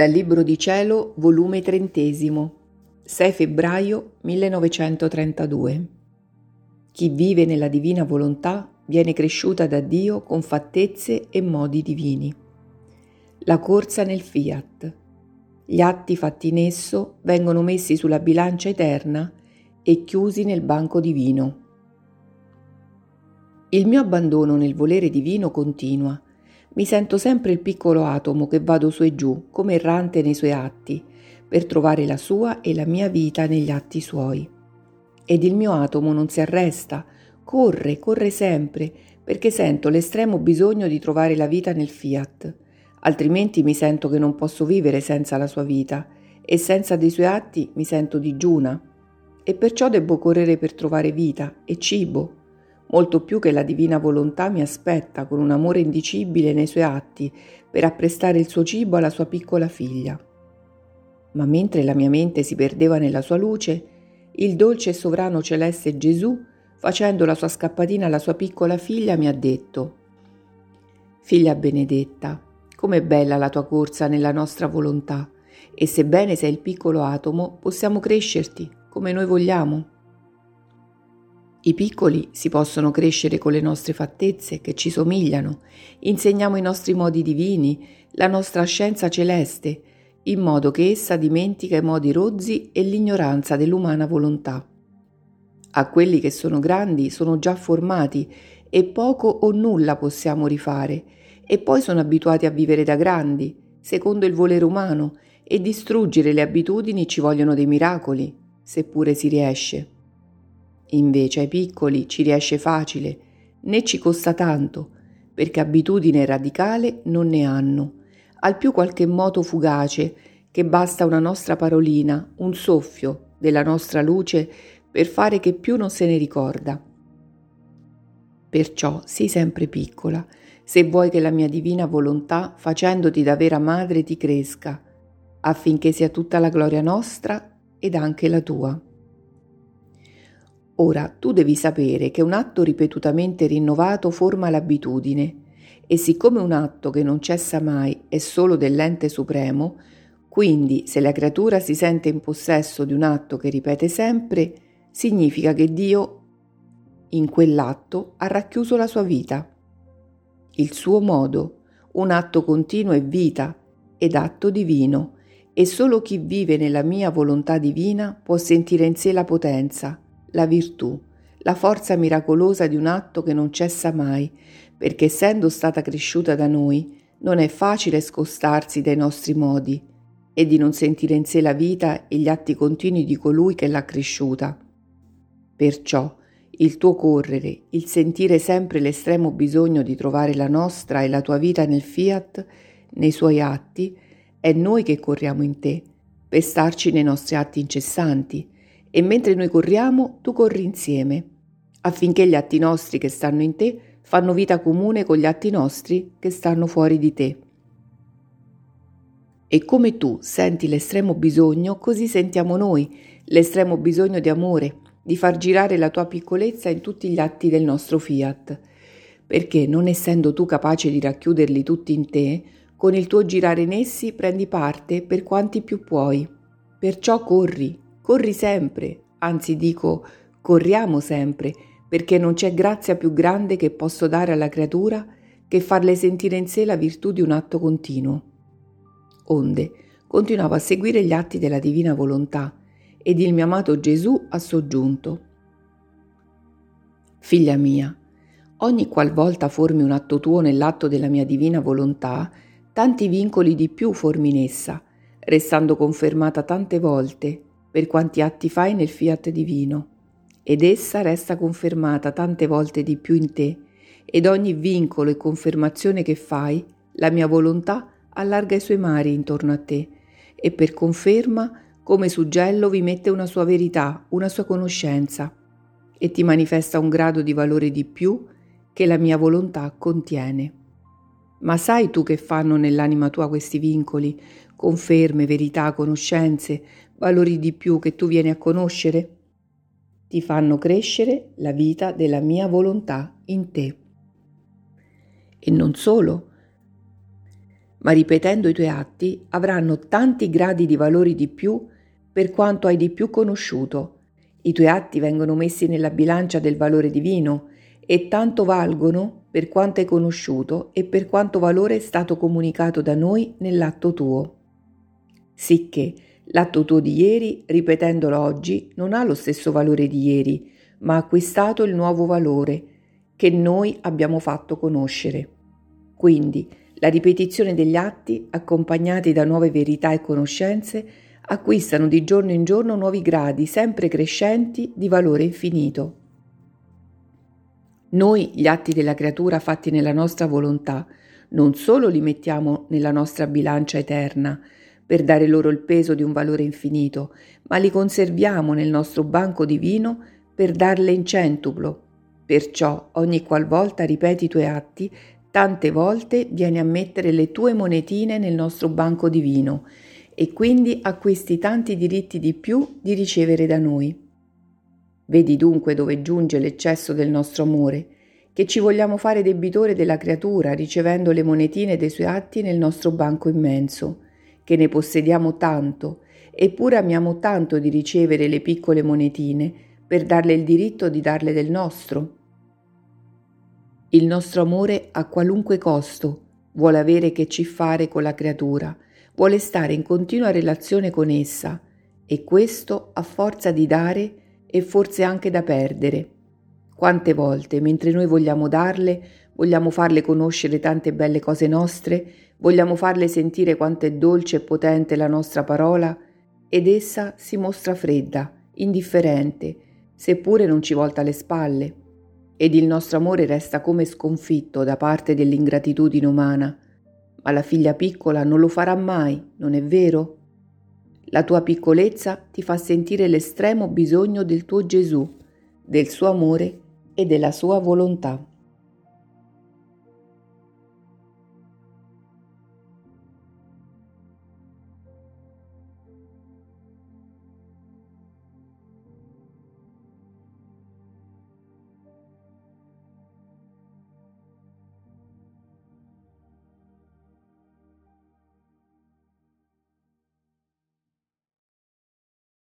Dal Libro di Cielo, volume trentesimo, 6 febbraio 1932. Chi vive nella divina volontà viene cresciuta da Dio con fattezze e modi divini. La corsa nel fiat. Gli atti fatti in esso vengono messi sulla bilancia eterna e chiusi nel banco divino. Il mio abbandono nel volere divino continua mi sento sempre il piccolo atomo che vado su e giù, come errante nei suoi atti, per trovare la sua e la mia vita negli atti suoi. Ed il mio atomo non si arresta, corre, corre sempre, perché sento l'estremo bisogno di trovare la vita nel fiat, altrimenti mi sento che non posso vivere senza la sua vita, e senza dei suoi atti mi sento digiuna, e perciò debbo correre per trovare vita e cibo, molto più che la divina volontà mi aspetta con un amore indicibile nei suoi atti per apprestare il suo cibo alla sua piccola figlia. Ma mentre la mia mente si perdeva nella sua luce, il dolce e sovrano celeste Gesù, facendo la sua scappatina alla sua piccola figlia, mi ha detto Figlia benedetta, com'è bella la tua corsa nella nostra volontà, e sebbene sei il piccolo atomo, possiamo crescerti come noi vogliamo. I piccoli si possono crescere con le nostre fattezze che ci somigliano, insegniamo i nostri modi divini, la nostra scienza celeste, in modo che essa dimentica i modi rozzi e l'ignoranza dell'umana volontà. A quelli che sono grandi sono già formati e poco o nulla possiamo rifare, e poi sono abituati a vivere da grandi, secondo il volere umano, e distruggere le abitudini ci vogliono dei miracoli, seppure si riesce. Invece ai piccoli ci riesce facile, né ci costa tanto, perché abitudine radicale non ne hanno, al più qualche moto fugace, che basta una nostra parolina, un soffio della nostra luce per fare che più non se ne ricorda. Perciò sii sempre piccola, se vuoi che la mia divina volontà, facendoti da vera madre, ti cresca, affinché sia tutta la gloria nostra ed anche la tua. Ora tu devi sapere che un atto ripetutamente rinnovato forma l'abitudine e siccome un atto che non cessa mai è solo dell'ente supremo, quindi se la creatura si sente in possesso di un atto che ripete sempre, significa che Dio in quell'atto ha racchiuso la sua vita. Il suo modo, un atto continuo è vita ed atto divino, e solo chi vive nella mia volontà divina può sentire in sé la potenza, la virtù, la forza miracolosa di un atto che non cessa mai, perché essendo stata cresciuta da noi, non è facile scostarsi dai nostri modi e di non sentire in sé la vita e gli atti continui di colui che l'ha cresciuta. Perciò il tuo correre, il sentire sempre l'estremo bisogno di trovare la nostra e la tua vita nel fiat, nei suoi atti, è noi che corriamo in te, per starci nei nostri atti incessanti, e mentre noi corriamo, tu corri insieme, affinché gli atti nostri che stanno in te fanno vita comune con gli atti nostri che stanno fuori di te. E come tu senti l'estremo bisogno, così sentiamo noi l'estremo bisogno di amore, di far girare la tua piccolezza in tutti gli atti del nostro fiat, perché non essendo tu capace di racchiuderli tutti in te, con il tuo girare in essi prendi parte per quanti più puoi. Perciò corri, Corri sempre, anzi dico corriamo sempre, perché non c'è grazia più grande che posso dare alla creatura che farle sentire in sé la virtù di un atto continuo. Onde continuavo a seguire gli atti della divina volontà ed il mio amato Gesù ha soggiunto. Figlia mia, ogni qualvolta formi un atto tuo nell'atto della mia divina volontà, tanti vincoli di più formi in essa, restando confermata tante volte per quanti atti fai nel fiat divino, ed essa resta confermata tante volte di più in te, ed ogni vincolo e confermazione che fai, la mia volontà allarga i suoi mari intorno a te, e per conferma, come suggello, vi mette una sua verità, una sua conoscenza, e ti manifesta un grado di valore di più che la mia volontà contiene. Ma sai tu che fanno nell'anima tua questi vincoli, conferme, verità, conoscenze, valori di più che tu vieni a conoscere? Ti fanno crescere la vita della mia volontà in te. E non solo, ma ripetendo i tuoi atti avranno tanti gradi di valori di più per quanto hai di più conosciuto. I tuoi atti vengono messi nella bilancia del valore divino e tanto valgono per quanto hai conosciuto e per quanto valore è stato comunicato da noi nell'atto tuo. Sicché l'atto tuo di ieri, ripetendolo oggi, non ha lo stesso valore di ieri, ma ha acquistato il nuovo valore che noi abbiamo fatto conoscere. Quindi la ripetizione degli atti, accompagnati da nuove verità e conoscenze, acquistano di giorno in giorno nuovi gradi sempre crescenti di valore infinito. Noi, gli atti della creatura fatti nella nostra volontà, non solo li mettiamo nella nostra bilancia eterna per dare loro il peso di un valore infinito, ma li conserviamo nel nostro banco divino per darle in centuplo. Perciò ogni qualvolta ripeti i tuoi atti, tante volte vieni a mettere le tue monetine nel nostro banco divino e quindi acquisti tanti diritti di più di ricevere da noi. Vedi dunque dove giunge l'eccesso del nostro amore, che ci vogliamo fare debitore della creatura ricevendo le monetine dei suoi atti nel nostro banco immenso, che ne possediamo tanto, eppure amiamo tanto di ricevere le piccole monetine per darle il diritto di darle del nostro. Il nostro amore a qualunque costo vuole avere che ci fare con la creatura, vuole stare in continua relazione con essa e questo a forza di dare e forse anche da perdere. Quante volte, mentre noi vogliamo darle, vogliamo farle conoscere tante belle cose nostre, vogliamo farle sentire quanto è dolce e potente la nostra parola, ed essa si mostra fredda, indifferente, seppure non ci volta le spalle ed il nostro amore resta come sconfitto da parte dell'ingratitudine umana. Ma la figlia piccola non lo farà mai, non è vero? La tua piccolezza ti fa sentire l'estremo bisogno del tuo Gesù, del suo amore e della sua volontà.